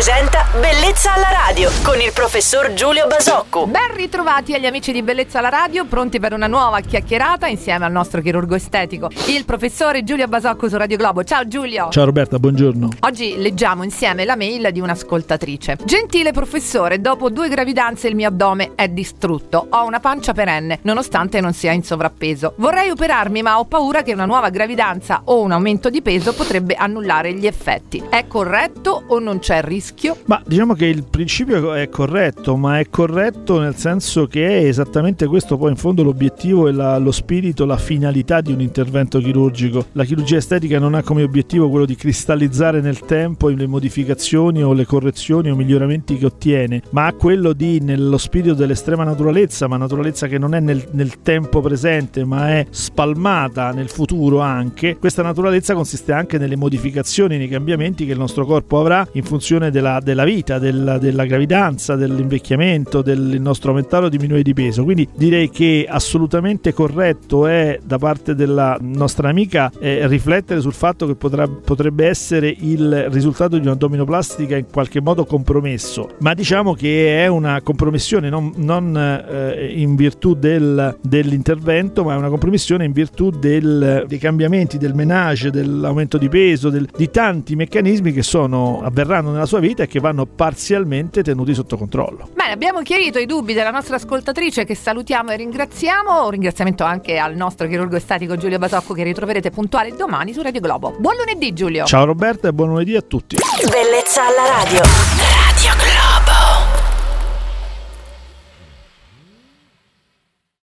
presenta Bellezza alla radio con il professor Giulio Basocco. Ben ritrovati agli amici di Bellezza alla Radio, pronti per una nuova chiacchierata insieme al nostro chirurgo estetico, il professore Giulio Basocco su Radio Globo. Ciao Giulio! Ciao Roberta, buongiorno. Oggi leggiamo insieme la mail di un'ascoltatrice. Gentile professore, dopo due gravidanze il mio addome è distrutto. Ho una pancia perenne, nonostante non sia in sovrappeso. Vorrei operarmi, ma ho paura che una nuova gravidanza o un aumento di peso potrebbe annullare gli effetti. È corretto o non c'è rischio? Ma diciamo che il principio è corretto, ma è corretto nel senso che è esattamente questo poi in fondo l'obiettivo e la, lo spirito, la finalità di un intervento chirurgico. La chirurgia estetica non ha come obiettivo quello di cristallizzare nel tempo le modificazioni o le correzioni o miglioramenti che ottiene, ma ha quello di, nello spirito dell'estrema naturalezza, ma naturalezza che non è nel, nel tempo presente, ma è spalmata nel futuro anche, questa naturalezza consiste anche nelle modificazioni, nei cambiamenti che il nostro corpo avrà in funzione della, della vita, della, della, gravidanza, dell'invecchiamento, del nostro aumentare o diminuire di peso. Quindi direi che assolutamente corretto è da parte della nostra amica eh, riflettere sul fatto che potrà, potrebbe essere il risultato di un'addominoplastica in qualche modo compromesso, ma diciamo che è una compromissione non, non eh, in virtù del, dell'intervento, ma è una compromissione in virtù del, dei cambiamenti, del menage, dell'aumento di peso, del, di tanti meccanismi che sono, avverranno nella sua vita e che vanno parzialmente tenuti sotto controllo. Bene, abbiamo chiarito i dubbi della nostra ascoltatrice che salutiamo e ringraziamo. Un ringraziamento anche al nostro chirurgo estatico Giulio Basocco che ritroverete puntuale domani su Radio Globo. Buon lunedì Giulio. Ciao Roberta e buon lunedì a tutti. Bellezza alla radio.